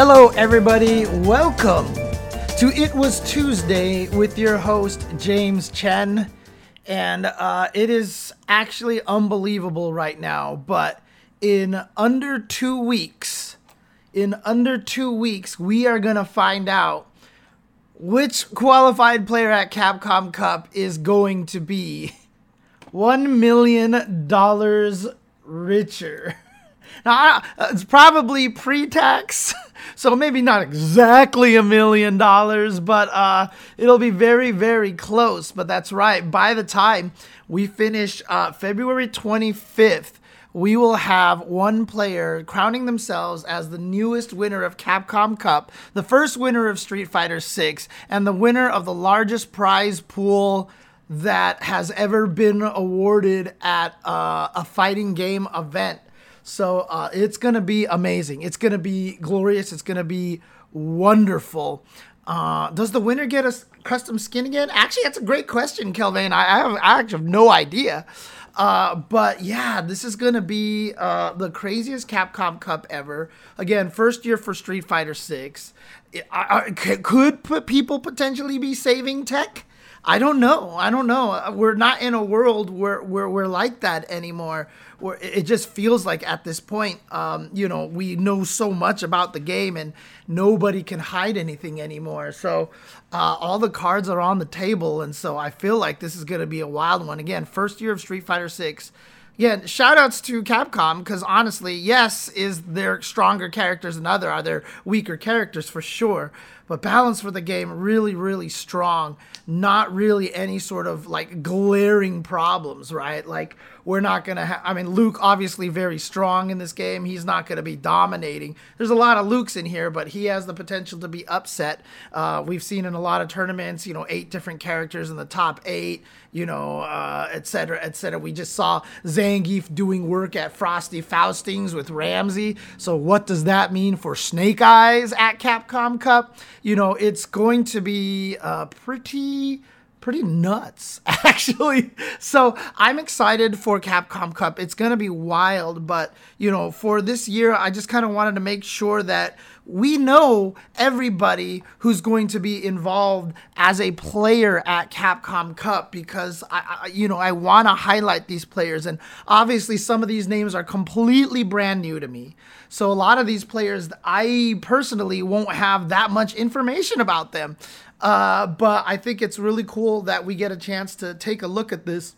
Hello, everybody. Welcome to It Was Tuesday with your host, James Chen. And uh, it is actually unbelievable right now, but in under two weeks, in under two weeks, we are going to find out which qualified player at Capcom Cup is going to be $1 million richer. Now, it's probably pre-tax, so maybe not exactly a million dollars, but uh, it'll be very, very close. But that's right. By the time we finish uh, February 25th, we will have one player crowning themselves as the newest winner of Capcom Cup, the first winner of Street Fighter 6, and the winner of the largest prize pool that has ever been awarded at uh, a fighting game event. So uh, it's going to be amazing. It's going to be glorious. It's going to be wonderful. Uh, does the winner get a custom skin again? Actually, that's a great question, Kelvin. I, I, have, I actually have no idea. Uh, but yeah, this is gonna be uh, the craziest Capcom Cup ever. Again, first year for Street Fighter Six. Could people potentially be saving tech? I don't know. I don't know. We're not in a world where, where we're like that anymore. Where it just feels like at this point, um, you know, we know so much about the game and nobody can hide anything anymore. So uh, all the cards are on the table, and so I feel like this is going to be a wild one. Again, first year of Street Fighter Six. Yeah, shout outs to Capcom because honestly, yes, is there stronger characters than other? Are there weaker characters for sure? But balance for the game really, really strong. Not really any sort of like glaring problems, right? Like we're not gonna have. I mean, Luke obviously very strong in this game. He's not gonna be dominating. There's a lot of Lukes in here, but he has the potential to be upset. Uh, we've seen in a lot of tournaments, you know, eight different characters in the top eight, you know, uh, et cetera, et cetera. We just saw Zangief doing work at Frosty Faustings with Ramsey. So what does that mean for Snake Eyez at Capcom Cup? You know, it's going to be uh, pretty pretty nuts, actually. So I'm excited for Capcom Cup. It's going to be wild, but, you know, for this year, I just kind of wanted to make sure that we know everybody who's going to be involved as a player at Capcom Cup because I, I you know I want to highlight these players and obviously some of these names are completely brand new to me. So a lot of these players I personally won't have that much information about them. Uh, but I think it's really cool that we get a chance to take a look at this.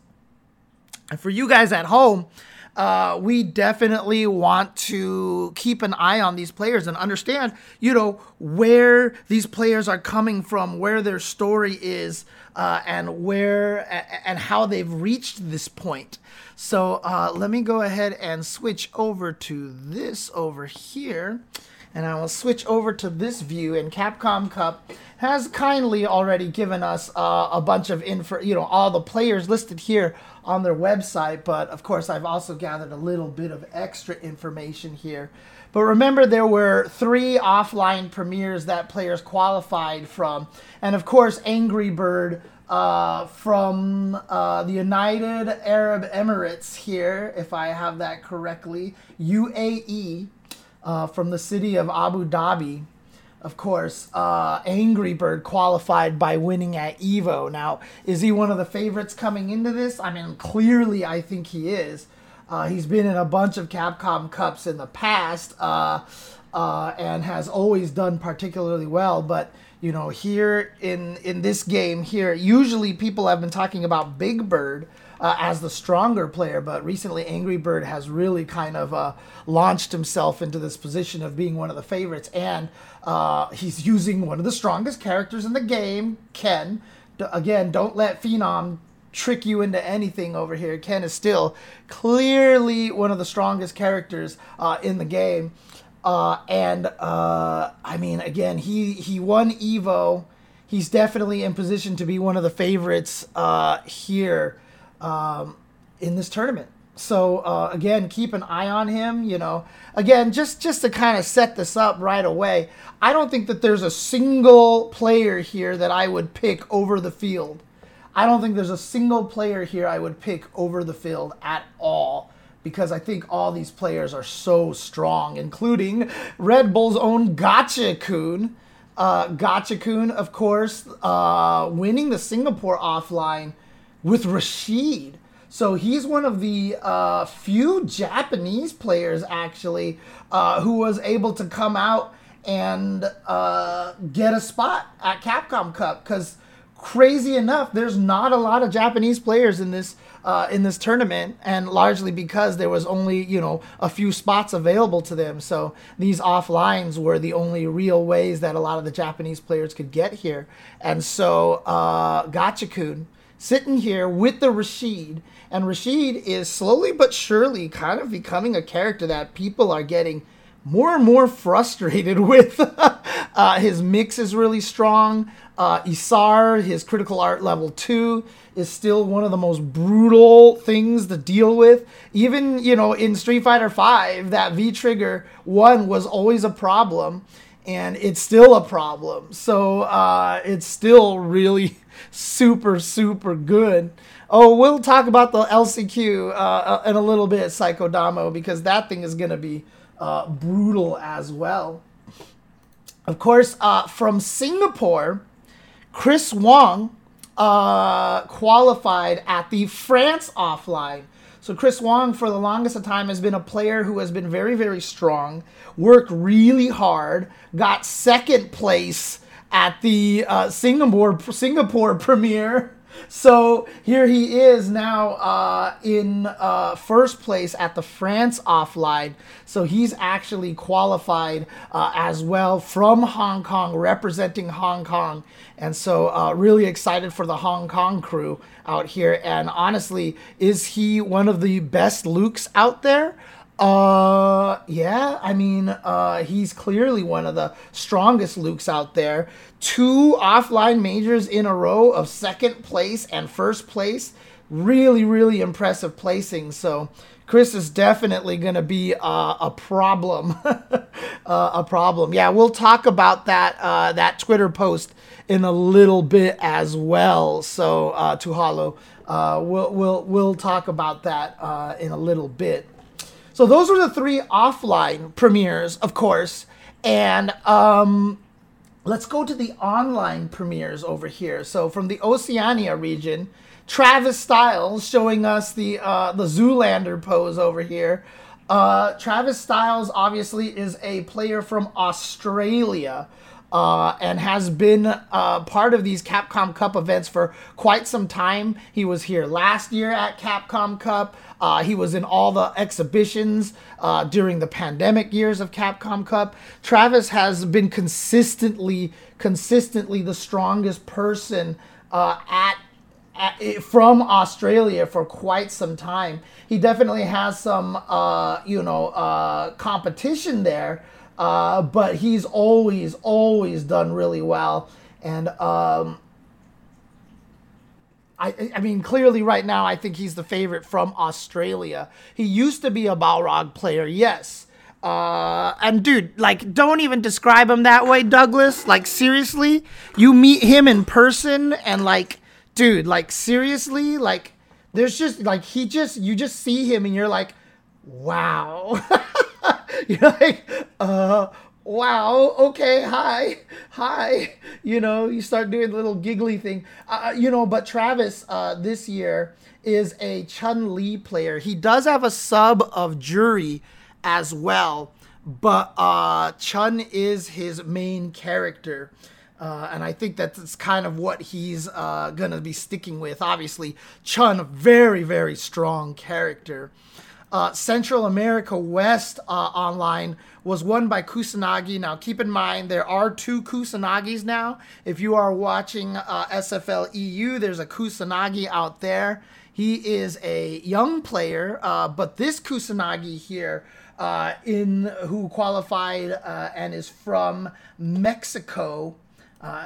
And for you guys at home, uh, we definitely want to keep an eye on these players and understand, you know, where these players are coming from, where their story is, uh, and where and how they've reached this point. So uh, let me go ahead and switch over to this over here and I will switch over to this view. And Capcom Cup has kindly already given us uh, a bunch of info, you know, all the players listed here on their website. But of course, I've also gathered a little bit of extra information here. But remember, there were three offline premieres that players qualified from. And of course, Angry Bird uh, from uh, the United Arab Emirates here, if I have that correctly, UAE uh, from the city of Abu Dhabi. Of course, uh, Angry Bird qualified by winning at Evo. Now, is he one of the favorites coming into this? I mean, clearly, I think he is. Uh, he's been in a bunch of Capcom Cups in the past uh, uh, and has always done particularly well. But you know, here in in this game here, usually people have been talking about Big Bird uh, as the stronger player, but recently Angry Bird has really kind of uh, launched himself into this position of being one of the favorites, and uh, he's using one of the strongest characters in the game, Ken. D- again, don't let Phenom trick you into anything over here. Ken is still clearly one of the strongest characters uh, in the game. Uh, and uh, I mean, again, he he won Evo. He's definitely in position to be one of the favorites uh, here um, in this tournament. So uh, again, keep an eye on him. You know, again, just just to kind of set this up right away. I don't think that there's a single player here that I would pick over the field. I don't think there's a single player here I would pick over the field at all. because I think all these players are so strong, including Red Bull's own Gachikun. Uh, Gachikun, of course, uh, winning the Singapore offline with Rashid. So he's one of the uh, few Japanese players, actually, uh, who was able to come out and uh, get a spot at Capcom Cup. Because crazy enough, there's not a lot of Japanese players in this uh, in this tournament, and largely because there was only you know a few spots available to them. So these offlines were the only real ways that a lot of the Japanese players could get here. And so uh, Gachikun sitting here with the Rashid, and Rashid is slowly but surely kind of becoming a character that people are getting more and more frustrated with. uh, his mix is really strong. Uh, Ysaar, his critical art level two, is still one of the most brutal things to deal with. Even you know in Street Fighter Five, that V trigger one was always a problem, and it's still a problem. So uh, it's still really super super good. Oh, we'll talk about the LCQ uh, uh, in a little bit, Psycho Damo, because that thing is gonna be uh, brutal as well. Of course, uh, from Singapore, Chris Wong uh, qualified at the France offline. So Chris Wong, for the longest of time, has been a player who has been very, very strong, worked really hard, got second place at the uh, Singapore Singapore premiere so here he is now uh, in uh, first place at the France offline. So he's actually qualified uh, as well from Hong Kong, representing Hong Kong. And so uh, really excited for the Hong Kong crew out here. And honestly, is he one of the best Lukes out there? Uh, yeah, I mean, uh, he's clearly one of the strongest Lukes out there. Two offline majors in a row of second place and first place. Really, really impressive placing. So, Chris is definitely going to be uh, a problem. uh, a problem. Yeah, we'll talk about that uh, that Twitter post in a little bit as well. So, uh, to Hollow, uh, we'll we'll we'll talk about that uh, in a little bit. So those were the three offline premieres, of course. And um, let's go to the online premieres over here. So from the Oceania region, Travis Styles showing us the uh, the Zoolander pose over here. Uh, Travis Styles obviously is a player from Australia uh, and has been uh, part of these Capcom Cup events for quite some time. He was here last year at Capcom Cup. Uh, he was in all the exhibitions uh, during the pandemic years of Capcom Cup. Travis has been consistently, consistently the strongest person uh, at from Australia for quite some time. He definitely has some, uh, you know, competition there, uh, but he's always, always done really well. And um, I, I mean, clearly right now, I think he's the favorite from Australia. He used to be a Balrog player, yes. Uh, and dude, like, don't even describe him that way, Douglas. Like, seriously, you meet him in person, and like, dude, like, seriously, like, there's just like he just you just see him, and you're like, wow. you're like, uh, wow, okay, hi, hi. You know, you start doing the little giggly thing. Uh, uh, you know, but Travis uh, this year is a Chun Li player. He does have a sub of Juri as well, but uh, Chun is his main character. Uh, and I think that's kind of what he's uh, going to be sticking with. Obviously, Chun, a very, very strong character. Uh, Central America West uh, online was won by Kusanagi. Now, keep in mind, there are two Kusanagis now. If you are watching uh, SFL EU, there's a Kusanagi out there. He is a young player, uh, but this Kusanagi here, uh, in who qualified uh, and is from Mexico,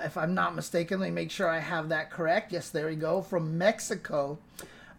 if I'm not mistaken, let me make sure I have that correct. Yes, there we go, from Mexico.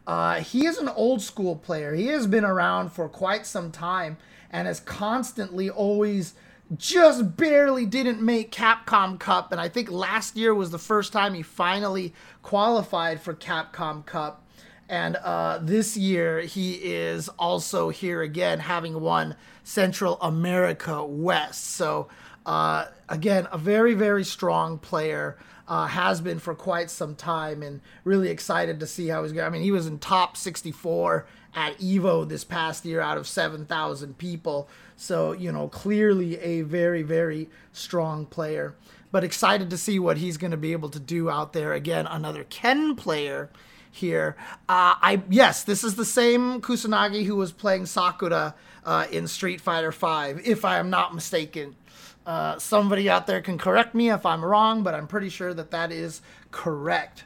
Uh, he is an old school player. He has been around for quite some time and has constantly always just barely didn't make Capcom Cup. And I think last year was the first time he finally qualified for Capcom Cup. And uh, this year, he is also here again, having won Central America West. So, uh, again, a very, very strong player. Uh, has been for quite some time, and really excited to see how he's going. I mean, he was in top 64 at Evo this past year out of 7,000 people. So, you know, clearly a very, very strong player. But excited to see what he's going to be able to do out there. Again, another Ken player here. Uh, I yes, this is the same Kusanagi who was playing Sakura uh, in Street Fighter V, if I am not mistaken. Uh, somebody out there can correct me if I'm wrong, but I'm pretty sure that that is correct.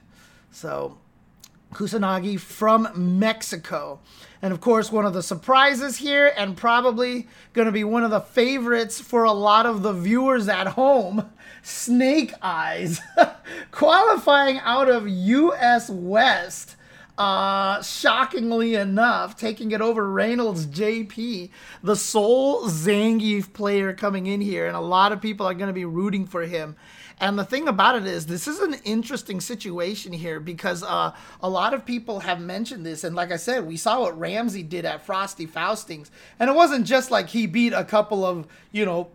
So, Kusanagi from Mexico. And of course, one of the surprises here, and probably going to be one of the favorites for a lot of the viewers at home Snake Eyez, qualifying out of US West. Uh, shockingly enough, taking it over Reynald JP, the sole Zangief player coming in here, and a lot of people are going to be rooting for him. And the thing about it is, this is an interesting situation here because uh, a lot of people have mentioned this. And like I said, we saw what Ramsey did at Frosty Faustings. And it wasn't just like he beat a couple of, you know,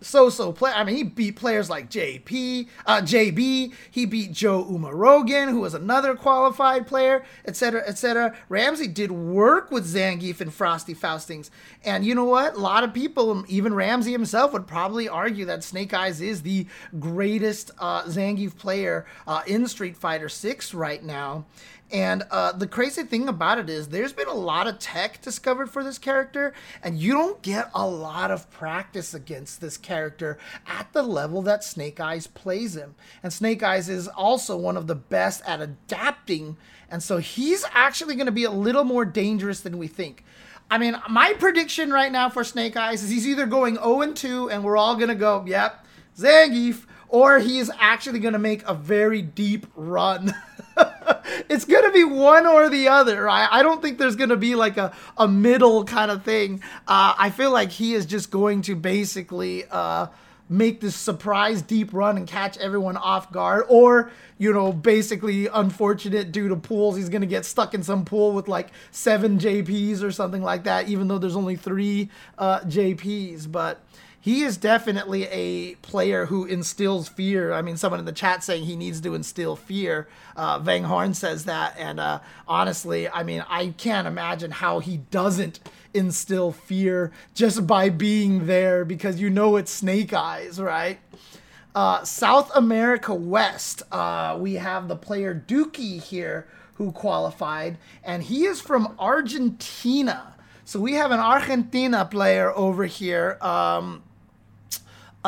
so-so play. I mean, he beat players like JP, uh, JB. He beat Joe Umarogan, who was another qualified player, etc., etc. Ramsey did work with Zangief and Frosty Faustings, and you know what? A lot of people, even Ramsey himself, would probably argue that Snake Eyez is the greatest uh, Zangief player uh, in Street Fighter Six right now. And uh, the crazy thing about it is, there's been a lot of tech discovered for this character, and you don't get a lot of practice against this character at the level that Snake Eyez plays him. And Snake Eyez is also one of the best at adapting, and so he's actually going to be a little more dangerous than we think. I mean, my prediction right now for Snake Eyez is he's either going 0 2, and we're all going to go, yep, Zangief, or he's actually going to make a very deep run. it's going to be one or the other. Right? I don't think there's going to be like a, a middle kind of thing. Uh, I feel like he is just going to basically uh, make this surprise deep run and catch everyone off guard. Or, you know, basically unfortunate due to pools, he's going to get stuck in some pool with like seven JPs or something like that, even though there's only three uh, JPs. But he is definitely a player who instills fear. I mean, someone in the chat saying he needs to instill fear. Uh, Vang Horn says that, and uh, honestly, I mean, I can't imagine how he doesn't instill fear just by being there because you know it's Snake Eyez, right? Uh, South America West, uh, we have the player Dookie here who qualified, and he is from Argentina. So we have an Argentina player over here. Um,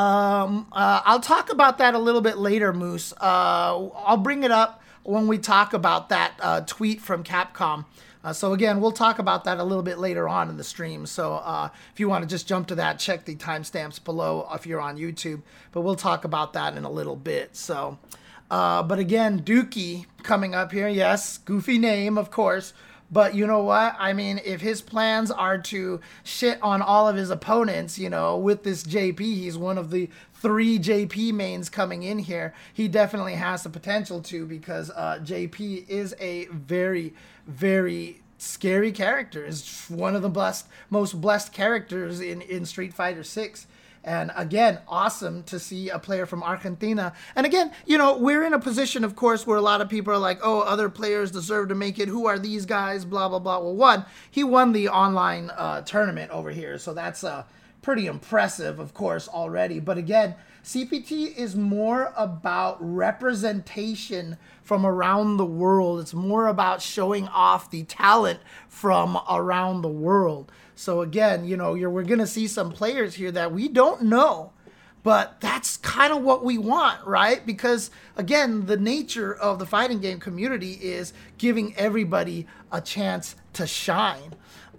um, uh, I'll talk about that a little bit later, Moose. Uh, I'll bring it up when we talk about that uh, tweet from Capcom. Uh, so again, we'll talk about that a little bit later on in the stream. So uh, if you want to just jump to that, check the timestamps below if you're on YouTube. But we'll talk about that in a little bit. So, uh, but again, Dookie coming up here. Yes, goofy name, of course. But you know what? I mean, if his plans are to shit on all of his opponents, you know, with this JP, he's one of the three JP mains coming in here. He definitely has the potential to because uh, JP is a very, very scary character. Is one of the blessed, most blessed characters in in Street Fighter Six. And again, awesome to see a player from Argentina. And again, you know, we're in a position, of course, where a lot of people are like, oh, other players deserve to make it. Who are these guys? Blah, blah, blah. Well, one, he won the online uh, tournament over here. So that's uh, pretty impressive, of course, already. But again, CPT is more about representation from around the world. It's more about showing off the talent from around the world. So again, you know, we're going to see some players here that we don't know, but that's kind of what we want, right? Because again, the nature of the fighting game community is giving everybody a chance to shine.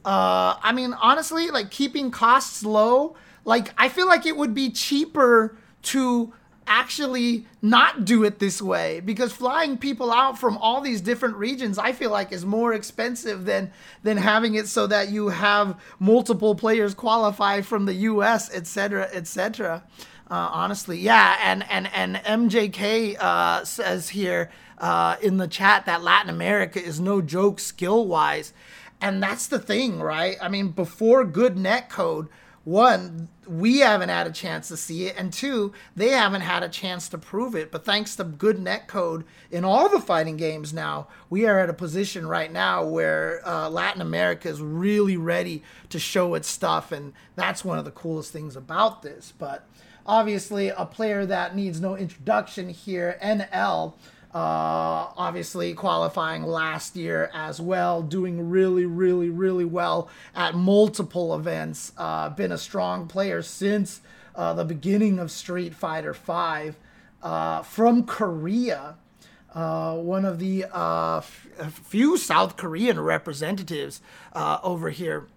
Uh, I mean, honestly, like keeping costs low, like I feel like it would be cheaper to actually not do it this way because flying people out from all these different regions I feel like is more expensive than than having it so that you have multiple players qualify from the US etc etc uh, honestly yeah and and and MJK uh, says here uh, in the chat that Latin America is no joke skill wise and that's the thing right? I mean before good net code one, we haven't had a chance to see it, and two, they haven't had a chance to prove it. But thanks to good net code in all the fighting games now, we are at a position right now where uh, Latin America is really ready to show its stuff, and that's one of the coolest things about this. But obviously, a player that needs no introduction here, NL. Uh, obviously qualifying last year as well, doing really, really, really well at multiple events. Uh, been a strong player since uh, the beginning of Street Fighter V. Uh, from Korea, uh, one of the f- few South Korean representatives over here.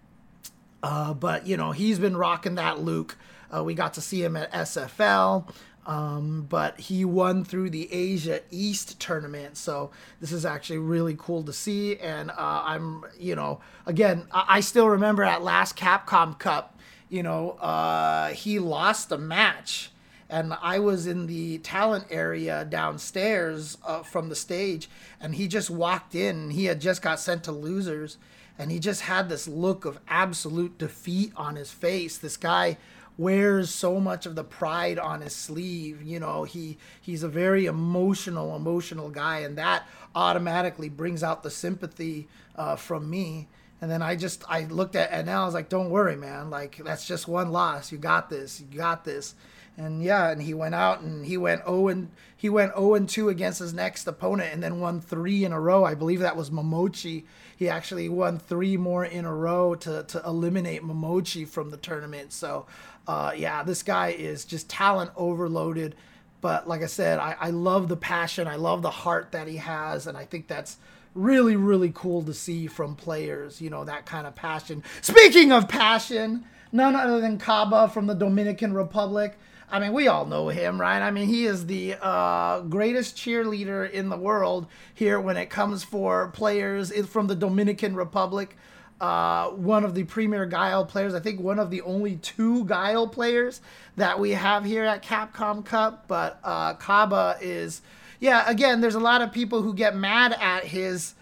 but you know he's been rocking that Luke. we got to see him at SFL. Um, but he won through the Asia East tournament, so this is actually really cool to see. And uh, I'm, you know, again, I, I, still remember at last Capcom Cup, you know, uh, he lost a match, and I was in the talent area downstairs uh, from the stage, and he just walked in. He had just got sent to losers, and he just had this look of absolute defeat on his face. This guy wears so much of the pride on his sleeve. You know, he he's a very emotional, emotional guy, and that automatically brings out the sympathy uh, from me. And then I just I looked at and now I was like, don't worry, man. Like that's just one loss. You got this. You got this. And yeah, and he went out and he went 0 and he went 0 and 2 against his next opponent and then won 3 in a row. I believe that was Momochi. He actually won 3 more in a row to to eliminate Momochi from the tournament. So uh, yeah, this guy is just talent overloaded. But like I said, I, I love the passion. I love the heart that he has. And I think that's really, really cool to see from players, you know, that kind of passion. Speaking of passion, none other than Caba from the Dominican Republic. I mean, we all know him, right? I mean, he is the uh, greatest cheerleader in the world here when it comes for players from the Dominican Republic uh, one of the premier Guile players. I think one of the only two Guile players that we have here at Capcom Cup. But uh, Caba is, yeah, again, there's a lot of people who get mad at his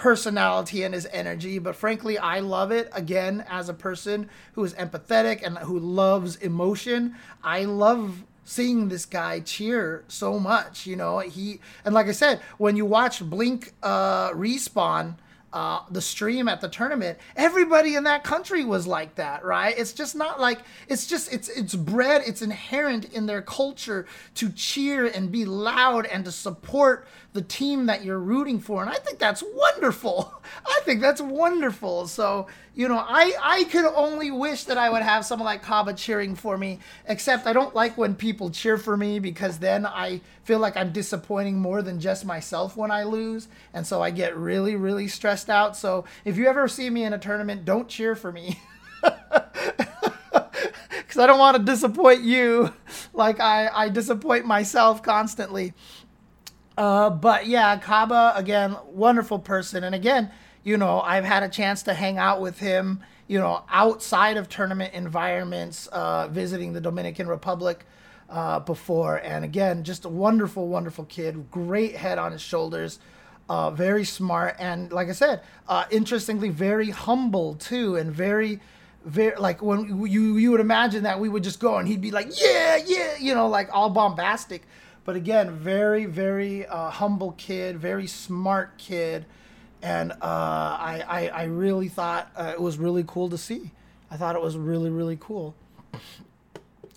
personality and his energy, but frankly, I love it. Again, as a person who is empathetic and who loves emotion, I love seeing this guy cheer so much. You know, he, and like I said, when you watch Blink uh, respawn, uh, the stream at the tournament, everybody in that country was like that, right? It's just not like it's just it's it's bred, it's inherent in their culture to cheer and be loud and to support the team that you're rooting for. And I think that's wonderful. I think that's wonderful. So, you know, I, I could only wish that I would have someone like Caba cheering for me, except I don't like when people cheer for me because then I feel like I'm disappointing more than just myself when I lose. And so I get really, really stressed out. So if you ever see me in a tournament, don't cheer for me. Because I don't want to disappoint you like I, I disappoint myself constantly. Uh, but yeah, Caba again, wonderful person, and again, you know, I've had a chance to hang out with him, you know, outside of tournament environments, uh, visiting the Dominican Republic uh, before, and again, just a wonderful, wonderful kid, great head on his shoulders. Uh, very smart and like I said, uh, interestingly, very humble too, and very, very like when you you would imagine that we would just go and he'd be like, yeah, yeah, you know, like all bombastic but again, very, very uh, humble kid, very smart kid. And uh, I, I, I, really thought uh, it was really cool to see. I thought it was really, really cool.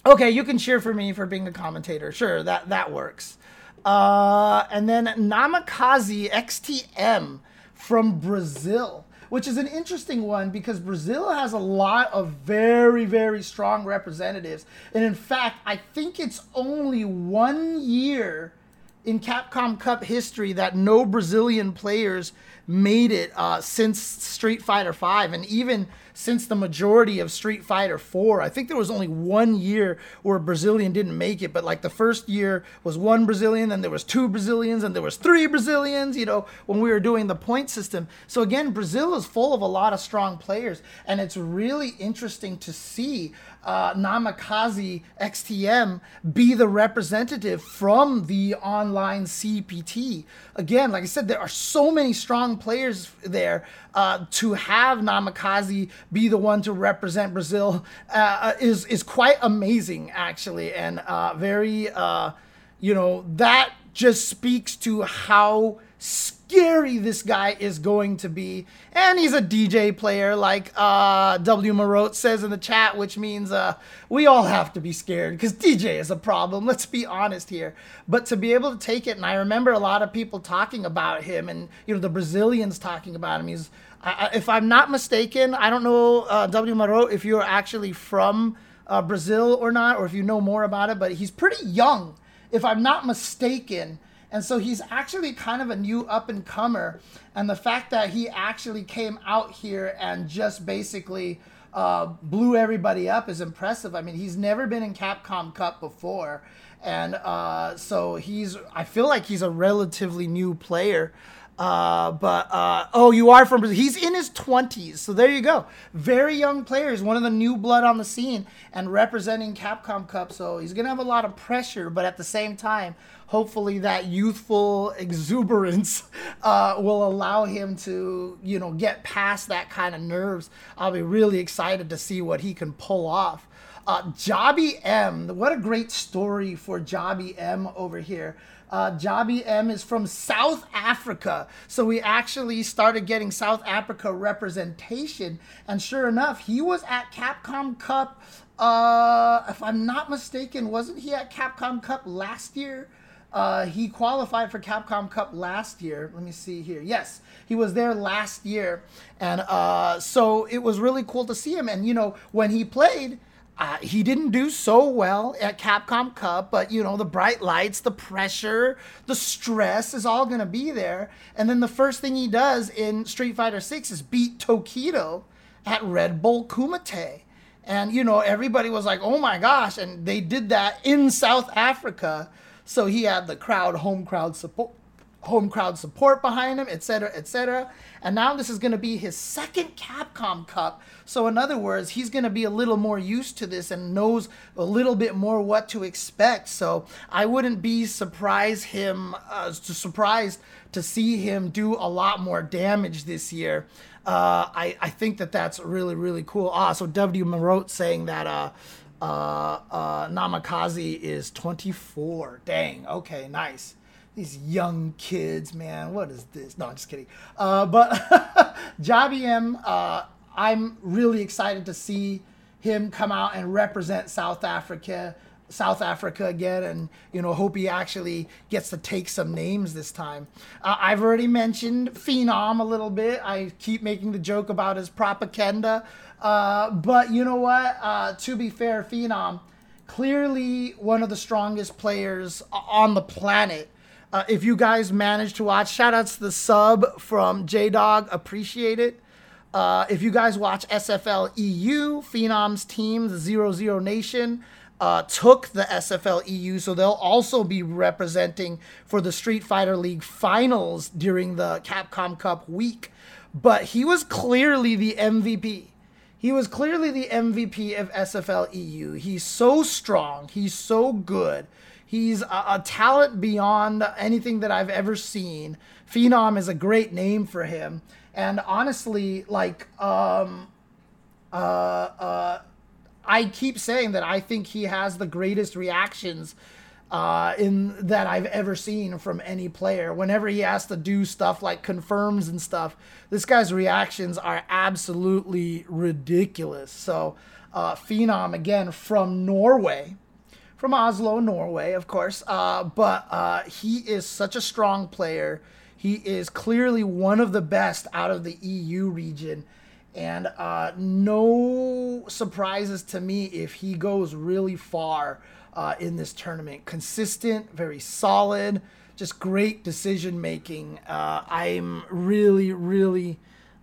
Okay, you can cheer for me for being a commentator. Sure, that, that works. Uh, and then NamikazeeXTM from Brazil which is an interesting one because Brazil has a lot of very, very strong representatives. And in fact, I think it's only one year in Capcom Cup history that no Brazilian players made it uh, since Street Fighter Five, and even since the majority of Street Fighter 4. I think there was only one year where a Brazilian didn't make it, but like the first year was one Brazilian, then there was two Brazilians, and there was three Brazilians, you know, when we were doing the point system. So again, Brazil is full of a lot of strong players, and it's really interesting to see uh, Namikaze XTM be the representative from the online CPT. Again, like I said, there are so many strong players there. Uh, to have Namikaze be the one to represent Brazil uh, is is quite amazing, actually, and uh, very, uh, you know, that just speaks to how scary this guy is going to be. And he's a DJ player, like uh, W. Marote says in the chat, which means uh, we all have to be scared because DJ is a problem. Let's be honest here. But to be able to take it, and I remember a lot of people talking about him, and you know the Brazilians talking about him. He's, If I'm not mistaken, I don't know uh, W. Marote if you're actually from uh, Brazil or not, or if you know more about it. But he's pretty young, if I'm not mistaken. And so he's actually kind of a new up and comer. And the fact that he actually came out here and just basically uh, blew everybody up is impressive. I mean, he's never been in Capcom Cup before. And uh, so he's, I feel like he's a relatively new player. Uh, but uh, oh, you are from Brazil. He's in his 20s, so there you go. Very young player. He's one of the new blood on the scene and representing Capcom Cup. So he's gonna have a lot of pressure, but at the same time, hopefully that youthful exuberance uh, will allow him to, you know, get past that kind of nerves. I'll be really excited to see what he can pull off. Uh, JabhiM, what a great story for JabhiM over here. Uh, JabhiM is from South Africa. So we actually started getting South Africa representation. And sure enough, he was at Capcom Cup. Uh, if I'm not mistaken, wasn't he at Capcom Cup last year? Uh, he qualified for Capcom Cup last year. Let me see here. Yes, he was there last year. And uh, so it was really cool to see him. And, you know, when he played, uh, he didn't do so well at Capcom Cup, but you know, the bright lights, the pressure, the stress is all going to be there. And then the first thing he does in Street Fighter 6 is beat Tokido at Red Bull Kumite. And you know, everybody was like, "Oh my gosh." And they did that in South Africa. So he had the crowd, home crowd support home crowd support behind him, etc., etc. And now this is going to be his second Capcom Cup. So, in other words, he's going to be a little more used to this and knows a little bit more what to expect. So, I wouldn't be surprised him uh, surprised to see him do a lot more damage this year. Uh, I, I think that that's really really cool. Ah, so W Marote saying that uh, uh, uh, Namikaze is 24. Dang. Okay, nice these young kids, man. What is this? No, I'm just kidding. Uh, but JabhiM, uh, I'm really excited to see him come out and represent South Africa. South Africa again, and you know, hope he actually gets to take some names this time. Uh, I've already mentioned Phenom a little bit. I keep making the joke about his propaganda, uh, but you know what? Uh, to be fair, Phenom, clearly one of the strongest players on the planet uh, if you guys managed to watch, shout outs to the sub from J Dog, appreciate it. Uh, if you guys watch SFL EU, Phenom's team, the Zero Zero Nation, uh, took the SFL EU, so they'll also be representing for the Street Fighter League finals during the Capcom Cup week. But he was clearly the MVP. He was clearly the MVP of SFL EU. He's so strong. He's so good. He's a, a, talent beyond anything that I've ever seen. Phenom is a great name for him. And honestly, like, um, uh, uh, I keep saying that I think he has the greatest reactions uh, in that I've ever seen from any player. Whenever he has to do stuff like confirms and stuff, this guy's reactions are absolutely ridiculous. So, uh, Phenom again from Norway from Oslo, Norway, of course. Uh, but uh, he is such a strong player. He is clearly one of the best out of the EU region. And uh, no surprises to me if he goes really far uh, in this tournament. Consistent, very solid, just great decision making. Uh, I'm really, really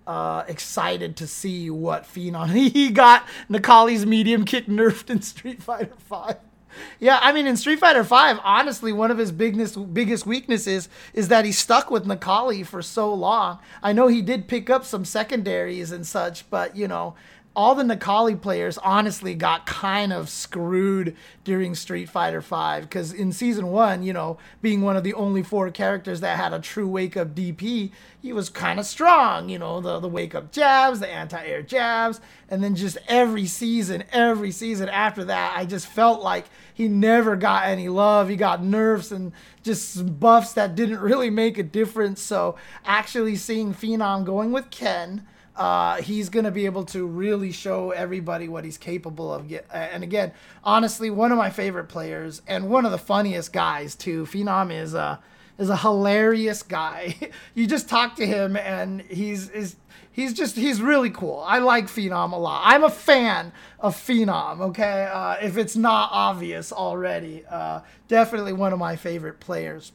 uh, excited to see what Phenom he got. Necalli's medium kick nerfed in Street Fighter Five. Yeah, I mean in Street Fighter Five, honestly, one of his biggest biggest weaknesses is that he stuck with Necalli for so long. I know he did pick up some secondaries and such, but you know, all the Necalli players honestly got kind of screwed during Street Fighter V because in season one, you know, being one of the only four characters that had a true wake up DP, he was kind of strong. You know, the the wake up jabs, the anti air jabs, and then just every season, every season after that, I just felt like he never got any love. He got nerfs and just buffs that didn't really make a difference. So actually seeing Phenom going with Ken uh, he's going to be able to really show everybody what he's capable of. And again, honestly, one of my favorite players and one of the funniest guys too. Phenom is a is a hilarious guy. you just talk to him and he's is he's just he's really cool. I like Phenom a lot. I'm a fan of Phenom. Okay, uh, if it's not obvious already, uh, definitely one of my favorite players.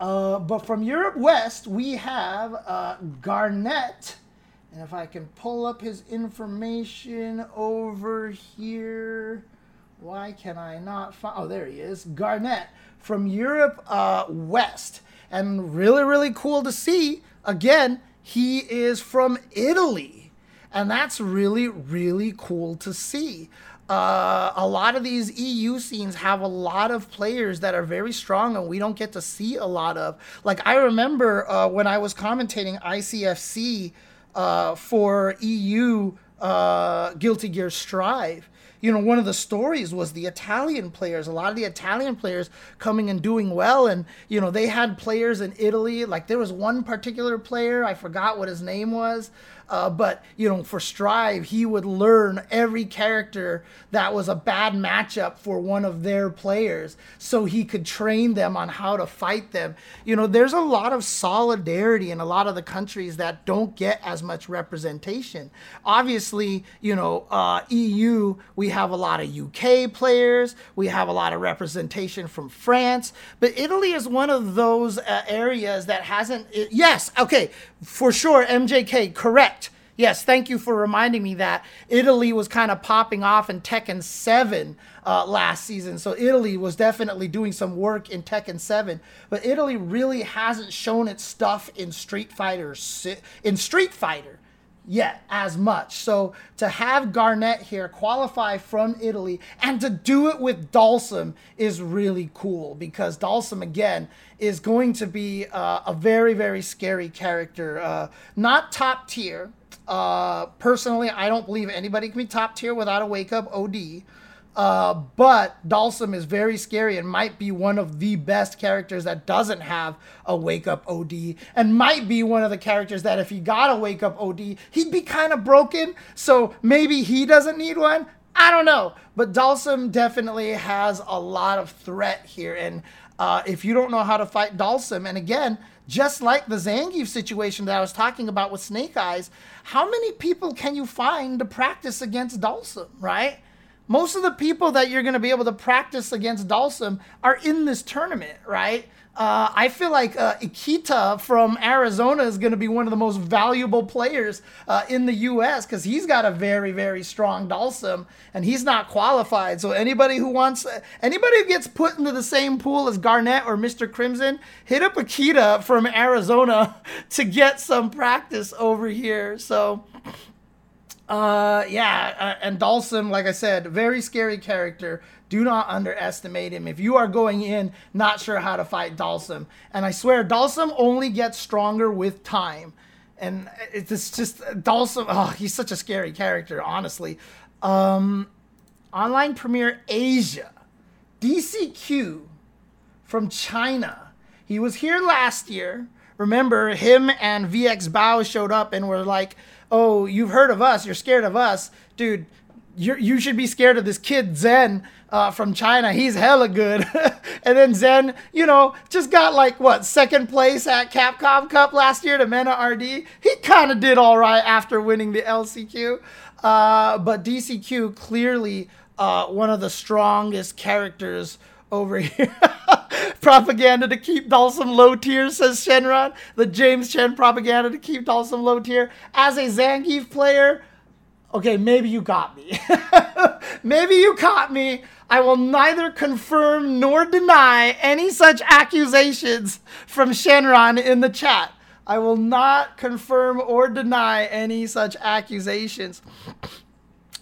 Uh, but from Europe West, we have uh, Garnet and if I can pull up his information over here, why can I not find? Oh, there he is. Garnet from Europe uh, West. And really, really cool to see. Again, he is from Italy. And that's really, really cool to see. Uh, a lot of these EU scenes have a lot of players that are very strong and we don't get to see a lot of. Like, I remember uh, when I was commentating ICFC uh, for EU uh, Guilty Gear Strive. You know, one of the stories was the Italian players. A lot of the Italian players coming and doing well, and you know they had players in Italy. Like there was one particular player, I forgot what his name was, uh, but you know, for Strive, he would learn every character that was a bad matchup for one of their players, so he could train them on how to fight them. You know, there's a lot of solidarity in a lot of the countries that don't get as much representation. Obviously, you know, uh, EU, we have a lot of UK players, we have a lot of representation from France, but Italy is one of those uh, areas that hasn't. It, yes, okay, for sure, MJK, correct. Yes, thank you for reminding me that Italy was kind of popping off in Tekken 7 uh, last season. So Italy was definitely doing some work in Tekken 7, but Italy really hasn't shown its stuff in Street Fighter in Street Fighter yet as much. So to have Garnet here qualify from Italy and to do it with Dhalsim is really cool because Dhalsim again is going to be uh, a very very scary character. Uh, not top tier uh, personally, I don't believe anybody can be top tier without a wake up OD. Uh, but Dhalsim is very scary and might be one of the best characters that doesn't have a wake up OD, and might be one of the characters that if he got a wake up OD, he'd be kind of broken. So maybe he doesn't need one. I don't know. But Dhalsim definitely has a lot of threat here. And uh, if you don't know how to fight Dhalsim, and again, just like the Zangief situation that I was talking about with Snake Eyez, how many people can you find to practice against Dhalsim, right? Most of the people that you're going to be able to practice against Dhalsim are in this tournament, right? Uh, I feel like uh, Ikita from Arizona is going to be one of the most valuable players uh, in the U.S. because he's got a very, very strong Dhalsim and he's not qualified. So anybody who wants, anybody who gets put into the same pool as Garnet or Mr. Crimson, hit up Ikita from Arizona to get some practice over here. So uh, yeah, uh, and Dhalsim, like I said, very scary character. Do not underestimate him. If you are going in not sure how to fight Dhalsim, and I swear, Dhalsim only gets stronger with time. And it's just Dhalsim. Oh, he's such a scary character, honestly. Um, online premiere Asia, DCQ from China. He was here last year. Remember, him and VX Bao showed up and were like, oh, you've heard of us, you're scared of us, dude. You you should be scared of this kid Zen uh, from China. He's hella good. and then Zen, you know, just got like what second place at Capcom Cup last year to Mena RD. He kind of did all right after winning the LCQ. Uh, but DCQ clearly uh, one of the strongest characters over here. propaganda to keep Dhalsim low tier, says Shenron. The James Chen propaganda to keep Dhalsim low tier. As a Zangief player, okay, maybe you got me. maybe you caught me. I will neither confirm nor deny any such accusations from Shenron in the chat. I will not confirm or deny any such accusations.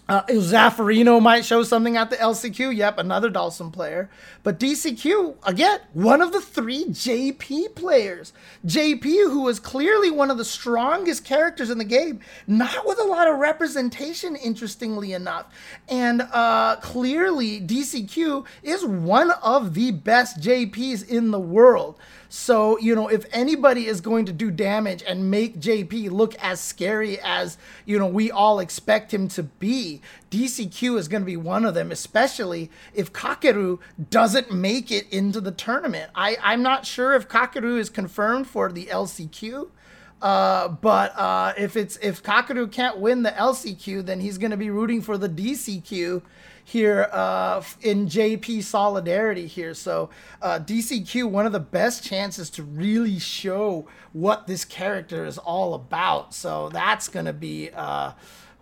Uh, Zaffarino might show something at the LCQ. Yep, another Dhalsim player. But DCQ, again, one of the three JP players. JP, who was clearly one of the strongest characters in the game, not with a lot of representation, interestingly enough. And uh, clearly, DCQ is one of the best JPs in the world. So, you know, if anybody is going to do damage and make JP look as scary as, you know, we all expect him to be, DCQ is going to be one of them, especially if Kakeru doesn't make it into the tournament. I, I'm not sure if Kakeru is confirmed for the LCQ. Uh, but uh, if it's if Kakeru can't win the LCQ, then he's going to be rooting for the DCQ here uh, in JP solidarity here. So uh, DCQ, one of the best chances to really show what this character is all about. So that's gonna be.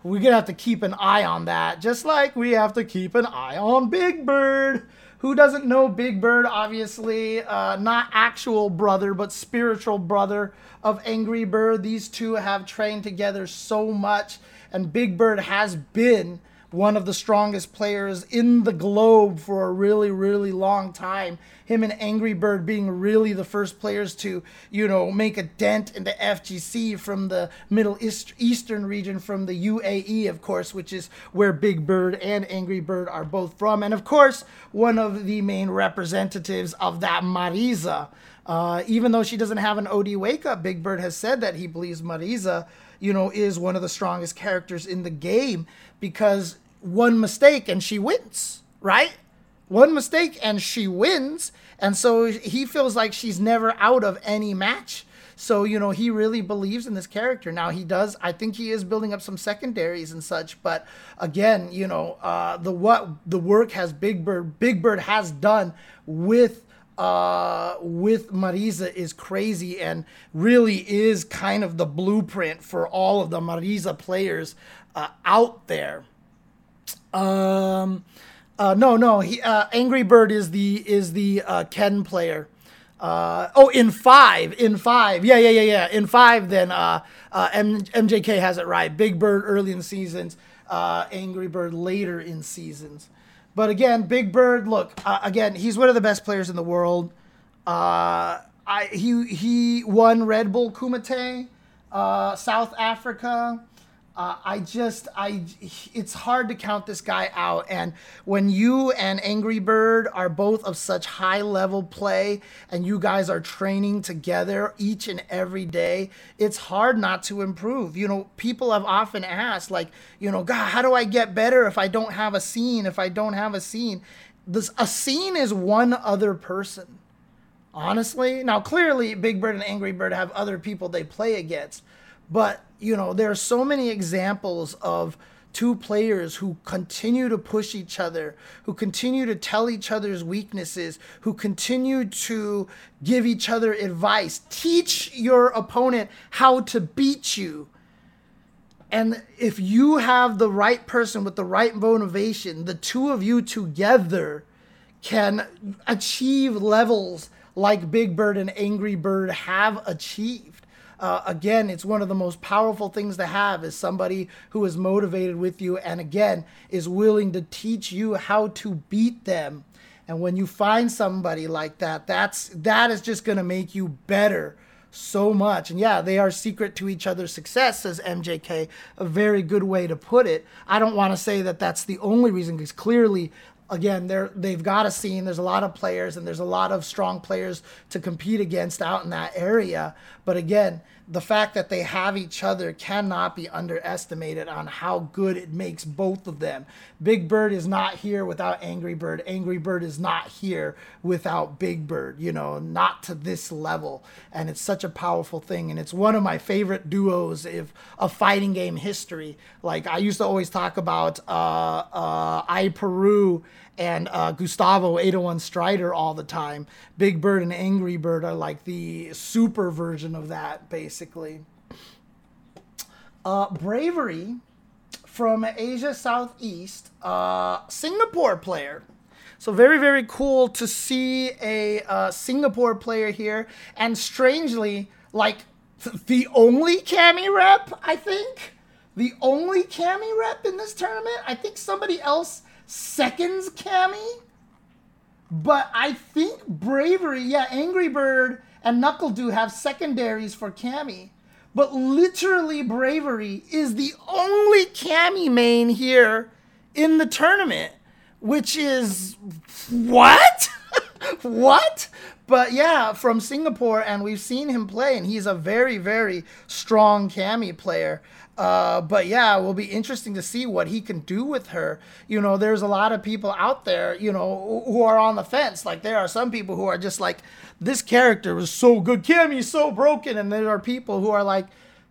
We're gonna have to keep an eye on that, just like we have to keep an eye on Big Bird. Who doesn't know Big Bird? Obviously, uh, not actual brother, but spiritual brother of Angry Bird. These two have trained together so much, and Big Bird has been one of the strongest players in the globe for a really, really long time. Him and Angry Bird being really the first players to, you know, make a dent into FGC from the Middle East, Eastern region, from the UAE, of course, which is where Big Bird and Angry Bird are both from. And of course, one of the main representatives of that Marisa. Uh, even though she doesn't have an OD wake up, Big Bird has said that he believes Marisa, you know, is one of the strongest characters in the game because one mistake and she wins, right? One mistake and she wins. And so he feels like she's never out of any match. So, you know, he really believes in this character. Now, he does, I think he is building up some secondaries and such. But again, you know, uh, the what the work has Big Bird, Big Bird has done with uh, with Marisa is crazy and really is kind of the blueprint for all of the Marisa players uh, out there. Um, uh, no, no. He, uh, Angry Bird is the is the uh, Ken player. Oh, in five, in five, yeah, yeah, yeah, yeah. In five, then M- MJK has it right. Big Bird early in seasons, Angry Bird later in seasons. But again, Big Bird, look, uh, again, he's one of the best players in the world. Uh, I he he won Red Bull Kumite, uh, South Africa. Uh, I just, I, it's hard to count this guy out. And when you and Angry Bird are both of such high level play and you guys are training together each and every day, it's hard not to improve. You know, people have often asked, like, you know, God, how do I get better if I don't have a scene? If I don't have a scene, this, a scene is one other person. Honestly, now clearly Big Bird and Angry Bird have other people they play against but, you know, there are so many examples of two players who continue to push each other, who continue to tell each other's weaknesses, who continue to give each other advice. Teach your opponent how to beat you. And if you have the right person with the right motivation, the two of you together can achieve levels like Big Bird and Angry Bird have achieved uh, again, it's one of the most powerful things to have is somebody who is motivated with you and again is willing to teach you how to beat them. And when you find somebody like that, that's that is just going to make you better so much. And yeah, they are secret to each other's success, says MJK. A very good way to put it. I don't want to say that that's the only reason, because clearly again, they're they've got a scene. There's a lot of players, and there's a lot of strong players to compete against out in that area. But again, the fact that they have each other cannot be underestimated on how good it makes both of them. Big Bird is not here without Angry Bird. Angry Bird is not here without Big Bird, you know, not to this level. And it's such a powerful thing. And it's one of my favorite duos of, of fighting game history. Like I used to always talk about uh, uh, I Peru and uh, Gustavo 801 Strider all the time. Big Bird and Angry Bird are like the super version of that, basically. Uh, Bravery from Asia Southeast, uh, Singapore player. So very, very cool to see a uh, Singapore player here. And strangely, like the only Cammy rep, I think. The only Cammy rep in this tournament. I think somebody else seconds Cammy. But I think Bravery, yeah, Angry Bird and NuckleDu have secondaries for Cammy. But literally, Bravery is the only Cammy main here in the tournament, which is what? what? But yeah, from Singapore, and we've seen him play, and he's a very, very strong Cammy player. Uh, but yeah, it will be interesting to see what he can do with her. You know, there's a lot of people out there, you know, who are on the fence. Like there are some people who are just like, this character was so good, Cammy's so broken, and there are people who are like,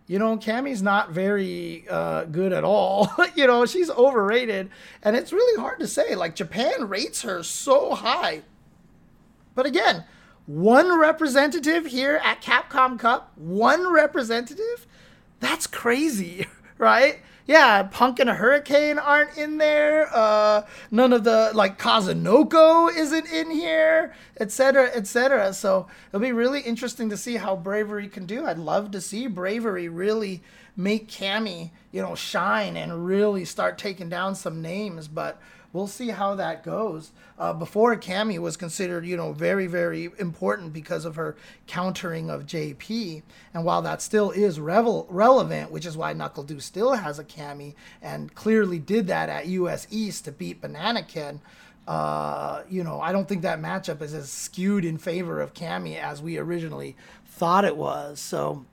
you know, Cammy's not very uh, good at all. you know, she's overrated, and it's really hard to say. Like Japan rates her so high, but again, one representative here at Capcom Cup, one representative that's crazy, right? Yeah, Punk and a Hurricane aren't in there. Uh, none of the like Kazunoko isn't in here, etc., etc. So it'll be really interesting to see how Bravery can do. I'd love to see Bravery really make Cammy, you know, shine and really start taking down some names. But we'll see how that goes. Uh, before Cammy was considered, you know, very, very important because of her countering of JP. And while that still is revel- relevant, which is why NuckleDu still has a Cammy and clearly did that at US East to beat Banana Ken. Uh, you know, I don't think that matchup is as skewed in favor of Cammy as we originally thought it was. So,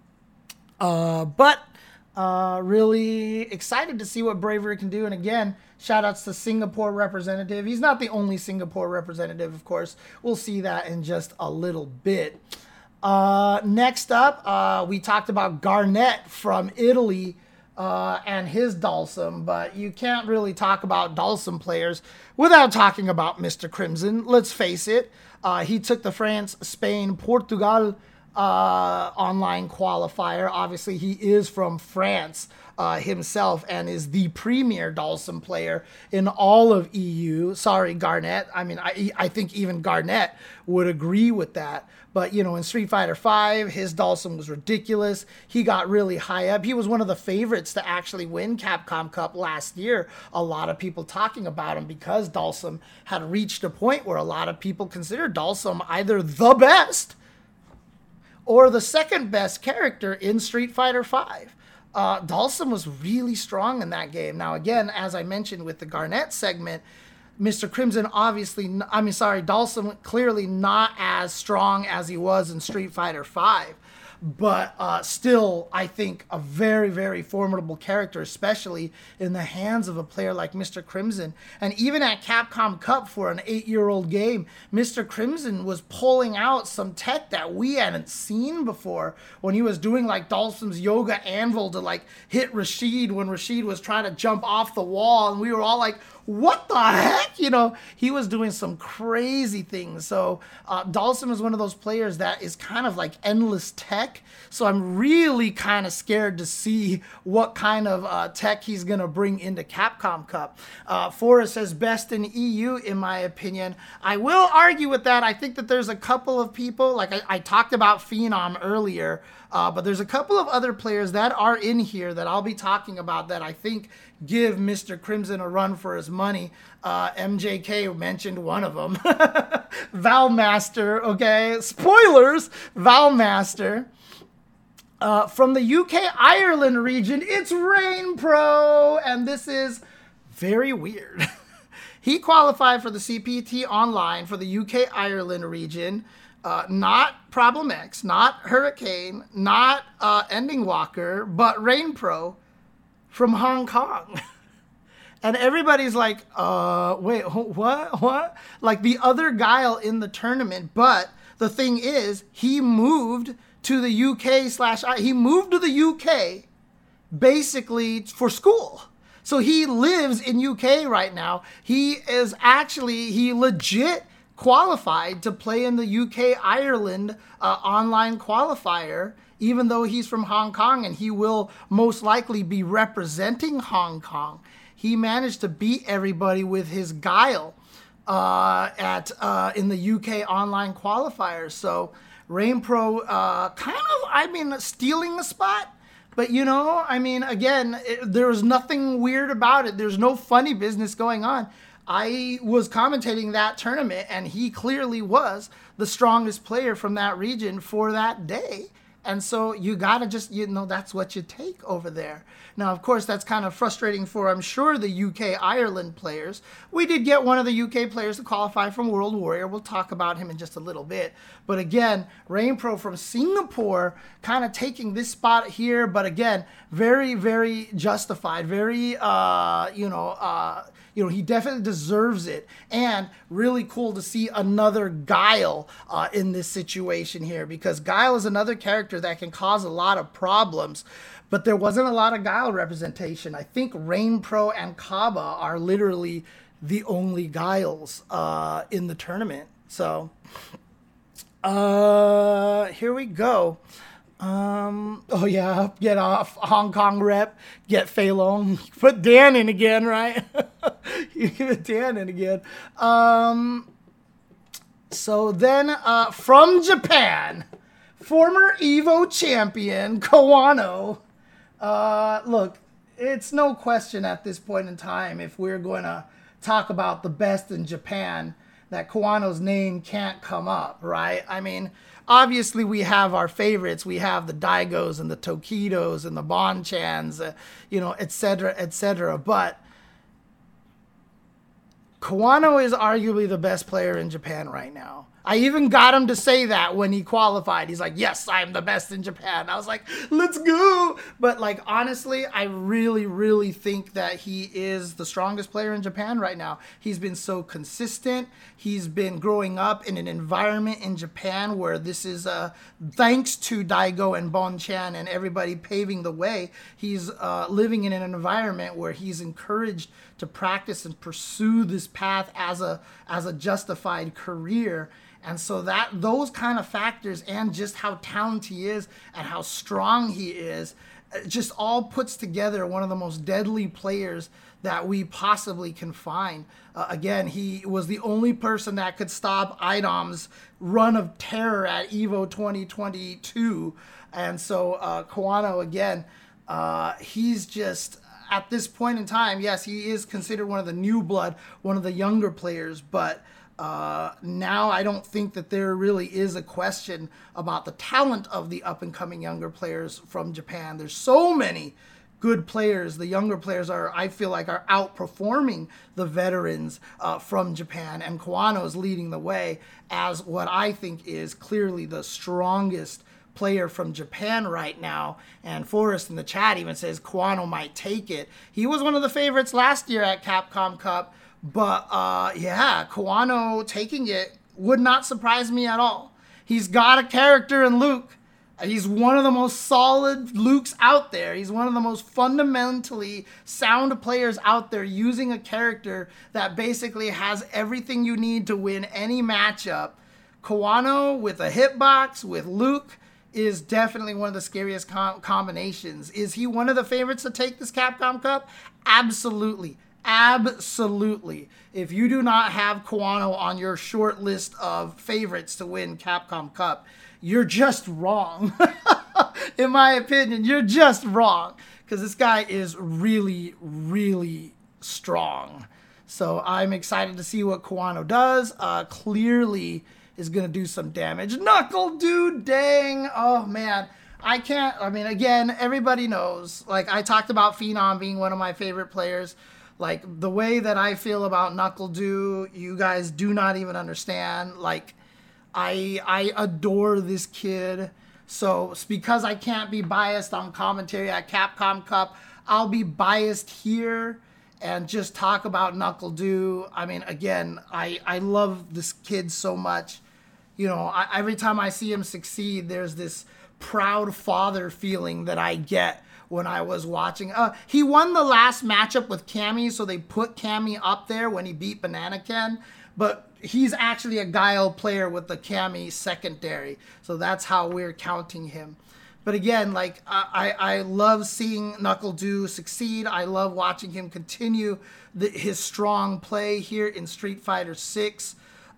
uh, but uh, really excited to see what Bravery can do. And again, shout outs to Singapore representative. He's not the only Singapore representative, of course. We'll see that in just a little bit. Uh, next up, uh, we talked about Garnet from Italy uh, and his Dhalsim, but you can't really talk about Dhalsim players without talking about Mr. Crimson. Let's face it, uh, he took the France, Spain, Portugal, uh, online qualifier. Obviously, he is from France uh, himself and is the premier Dhalsim player in all of EU. Sorry, Garnet. I mean, I, I think even Garnet would agree with that. But, you know, in Street Fighter V, his Dhalsim was ridiculous. He got really high up. He was one of the favorites to actually win Capcom Cup last year. A lot of people talking about him because Dhalsim had reached a point where a lot of people consider Dhalsim either the best or the second best character in Street Fighter V. Uh, Dhalsim was really strong in that game. Now, again, as I mentioned with the Garnet segment, Mr. Crimson obviously, I mean, sorry, Dhalsim clearly not as strong as he was in Street Fighter V but uh, still, I think a very, very formidable character, especially in the hands of a player like Mr. Crimson. And even at Capcom Cup for an eight year old game, Mr. Crimson was pulling out some tech that we hadn't seen before when he was doing like Dhalsim's yoga anvil to like hit Rashid when Rashid was trying to jump off the wall. And we were all like, what the heck? You know, he was doing some crazy things. So uh, Dhalsim is one of those players that is kind of like endless tech. So I'm really kind of scared to see what kind of uh, tech he's going to bring into Capcom Cup. Uh, Forrest says best in EU, in my opinion. I will argue with that. I think that there's a couple of people, like I, I talked about Phenom earlier. Uh, but there's a couple of other players that are in here that I'll be talking about that I think give Mr. Crimson a run for his money. Uh, MJK mentioned one of them. Valmaster, okay? Spoilers, Valmaster. Uh, from the UK Ireland region, it's Rainpro, and this is very weird. he qualified for the CPT online for the UK Ireland region. Uh, not Problem X, not Hurricane, not uh, Ending Walker, but Rainpro from Hong Kong. and everybody's like, uh, wait, what? What? Like the other Guile in the tournament. But the thing is, he moved to the UK slash, he moved to the UK basically for school. So he lives in UK right now. He is actually, he legit qualified to play in the UK Ireland uh, online qualifier, even though he's from Hong Kong and he will most likely be representing Hong Kong. He managed to beat everybody with his guile uh, at uh, in the UK online qualifier. So Rainpro uh, kind of, I mean, stealing the spot. But you know, I mean, again, it, there was nothing weird about it. There's no funny business going on. I was commentating that tournament, and he clearly was the strongest player from that region for that day. And so you got to just, you know, that's what you take over there. Now, of course, that's kind of frustrating for, I'm sure, the UK Ireland players. We did get one of the UK players to qualify from World Warrior. We'll talk about him in just a little bit. But again, Rainpro from Singapore kind of taking this spot here. But again, very, very justified. Very, uh, you know, uh, you know, he definitely deserves it. And really cool to see another Guile uh, in this situation here because Guile is another character that can cause a lot of problems. But there wasn't a lot of Guile representation. I think Rainpro and Caba are literally the only Guiles uh, in the tournament. So uh, here we go. Um, oh yeah, get off Hong Kong rep, get Fei Long, put Dan in again, right? you get Dan in again. Um, so then, uh, from Japan, former Evo champion Kawano. Uh, look, it's no question at this point in time if we're going to talk about the best in Japan that Kawano's name can't come up, right? I mean, obviously we have our favorites. We have the Daigos and the Tokidos and the Bonchans, uh, you know, et cetera, et cetera. But Kawano is arguably the best player in Japan right now. I even got him to say that when he qualified. He's like, "Yes, I'm the best in Japan." I was like, "Let's go!" But like honestly, I really, really think that he is the strongest player in Japan right now. He's been so consistent. He's been growing up in an environment in Japan where this is uh, thanks to Daigo and Bonchan and everybody paving the way. He's uh, living in an environment where he's encouraged to practice and pursue this path as a as a justified career and so that those kind of factors and just how talented he is and how strong he is just all puts together one of the most deadly players that we possibly can find. Uh, again, he was the only person that could stop IDOM's run of terror at Evo 2022. And so uh, Kawano, again, uh, he's just at this point in time, yes, he is considered one of the new blood, one of the younger players, but uh, now I don't think that there really is a question about the talent of the up and coming younger players from Japan. There's so many good players. The younger players are, I feel like, are outperforming the veterans uh, from Japan, and Kawano is leading the way as what I think is clearly the strongest player from Japan right now. And Forrest in the chat even says Kawano might take it. He was one of the favorites last year at Capcom Cup. But uh, yeah, Kawano taking it would not surprise me at all. He's got a character in Luke. He's one of the most solid Lukes out there. He's one of the most fundamentally sound players out there using a character that basically has everything you need to win any matchup. Kawano with a hitbox, with Luke, is definitely one of the scariest com- combinations. Is he one of the favorites to take this Capcom Cup? Absolutely. Absolutely. If you do not have Kawano on your short list of favorites to win Capcom Cup, you're just wrong. In my opinion, you're just wrong because this guy is really, really strong. So I'm excited to see what Kawano does. Uh, clearly is going to do some damage. NuckleDu, dang. Oh, man. I can't. I mean, again, everybody knows. Like, I talked about Phenom being one of my favorite players. Like the way that I feel about NuckleDu, you guys do not even understand. Like I I adore this kid. So because I can't be biased on commentary at Capcom Cup, I'll be biased here and just talk about Knuckle NuckleDu. I mean, again, I I love this kid so much. You know, I, every time I see him succeed, there's this proud father feeling that I get when I was watching. Uh, he won the last matchup with Cammy, so they put Cammy up there when he beat Banana Ken. But he's actually a Guile player with the Cammy secondary, so that's how we're counting him. But again, like I, I love seeing NuckleDu succeed. I love watching him continue the, his strong play here in Street Fighter Six.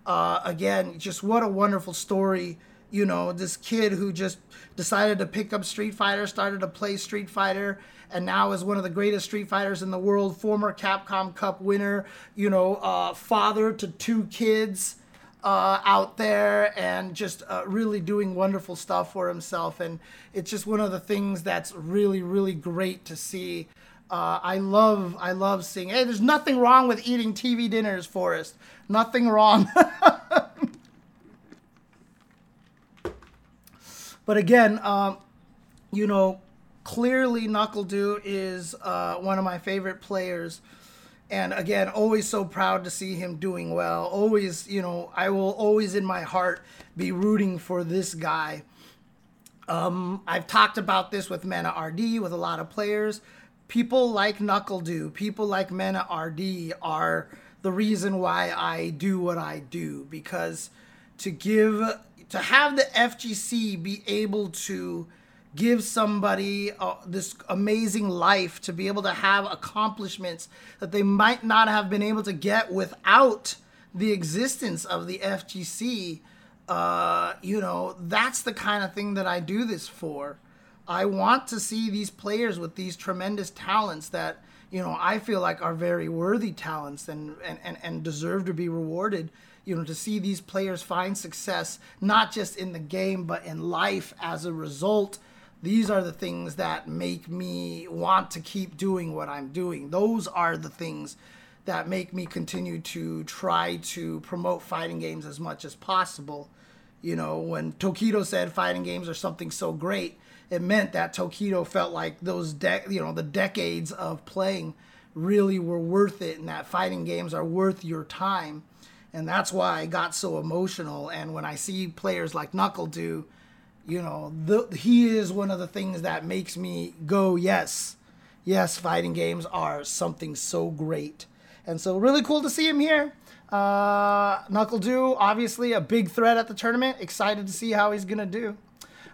Uh, again, just what a wonderful story. You know, this kid who just decided to pick up Street Fighter, started to play Street Fighter, and now is one of the greatest Street Fighters in the world. Former Capcom Cup winner. You know, uh, father to two kids uh, out there and just uh, really doing wonderful stuff for himself. And it's just one of the things that's really, really great to see. Uh, I love, I love seeing. Hey, there's nothing wrong with eating TV dinners, Forrest. Nothing wrong. but again, um, you know, clearly NuckleDu is uh, one of my favorite players and again always so proud to see him doing well always you know i will always in my heart be rooting for this guy um, i've talked about this with Mana rd with a lot of players people like NuckleDu people like MenaRD are the reason why i do what i do because to give to have the fgc be able to give somebody uh, this amazing life to be able to have accomplishments that they might not have been able to get without the existence of the FGC. Uh, you know, that's the kind of thing that I do this for. I want to see these players with these tremendous talents that, you know, I feel like are very worthy talents and, and, and, and deserve to be rewarded. You know, to see these players find success, not just in the game, but in life as a result these are the things that make me want to keep doing what I'm doing. Those are the things that make me continue to try to promote fighting games as much as possible. You know, when Tokido said fighting games are something so great, it meant that Tokido felt like those you know, the decades of playing really were worth it and that fighting games are worth your time. And that's why I got so emotional and when I see players like NuckleDu you know, the, he is one of the things that makes me go, yes, yes, fighting games are something so great. And so, really cool to see him here. Uh, NuckleDu, obviously a big threat at the tournament. Excited to see how he's to do.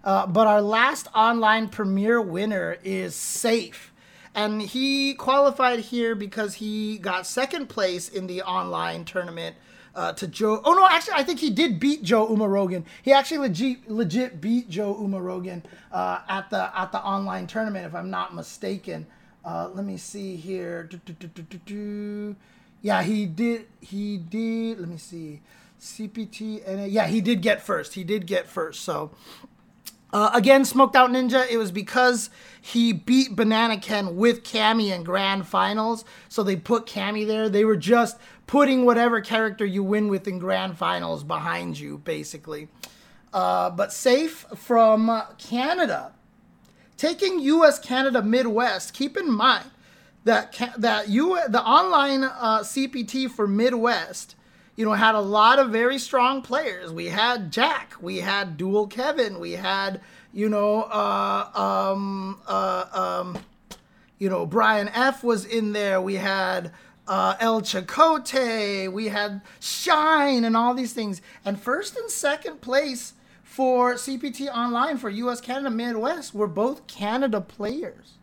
Uh, but our last online premiere winner is Sayff. And he qualified here because he got second place in the online tournament uh, to Joe. Oh no, actually, I think he did beat Joe Umarogan. He actually legit legit beat Joe Umarogan uh, at the at the online tournament, if I'm not mistaken. Uh, let me see here. Do, do, do, yeah, he did. He did. Let me see. CPT and yeah, he did get first. He did get first. So uh, again, Smoked Out Ninja, it was because he beat Banana Ken with Cammy in grand finals. So they put Cammy there. They were just putting whatever character you win with in grand finals behind you, basically. Uh, but Sayff from Canada. Taking US Canada Midwest, keep in mind that that you the online uh, CPT for Midwest you know, had a lot of very strong players. We had Jack, we had Dual Kevin, we had, you know, uh, um, uh, um, you know, Brian F was in there. We had uh, El Chicote, we had Shine, and all these things. And first and second place for CPT Online for US Canada Midwest were both Canada players.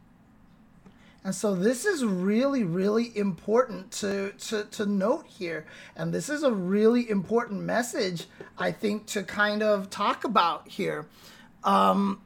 And so this is really, really important to, to, to note here. And this is a really important message, I think, to kind of talk about here. Um,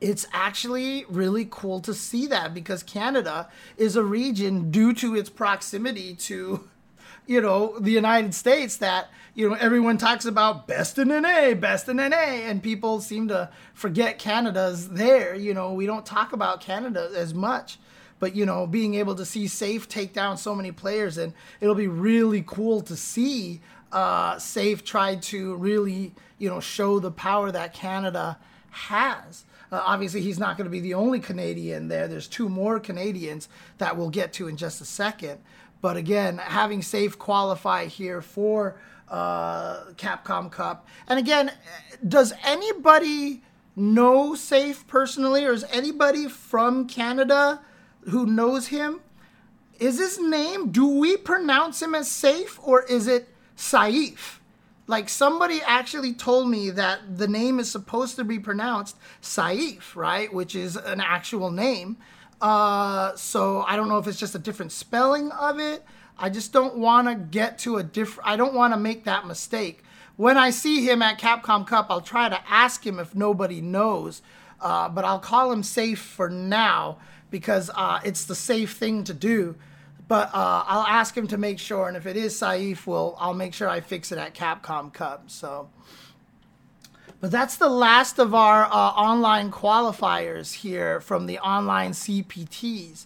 it's actually really cool to see that because Canada is a region due to its proximity to, you know, the United States that, you know, everyone talks about best in NA, best in NA, and people seem to forget Canada's there. You know, we don't talk about Canada as much but you know being able to see Sayff take down so many players and it'll be really cool to see uh, Sayff try to really, you know, show the power that Canada has. Uh, obviously, he's not going to be the only Canadian there. There's two more Canadians that we'll get to in just a second. But again, having Sayff qualify here for uh, Capcom Cup. And again, does anybody know Sayff personally, or is anybody from Canada who knows him? Is his name, do we pronounce him as Safe, or is it Saif? Like somebody actually told me that the name is supposed to be pronounced Saif, right? Which is an actual name. Uh, so I don't know if it's just a different spelling of it. I just don't want to get to a different. I don't want to make that mistake. When I see him at Capcom Cup, I'll try to ask him if nobody knows. Uh, but I'll call him safe for now because uh, it's the safe thing to do. But uh, I'll ask him to make sure, and if it is Saif, well, I'll make sure I fix it at Capcom Cup. So, but that's the last of our uh, online qualifiers here from the online CPTs.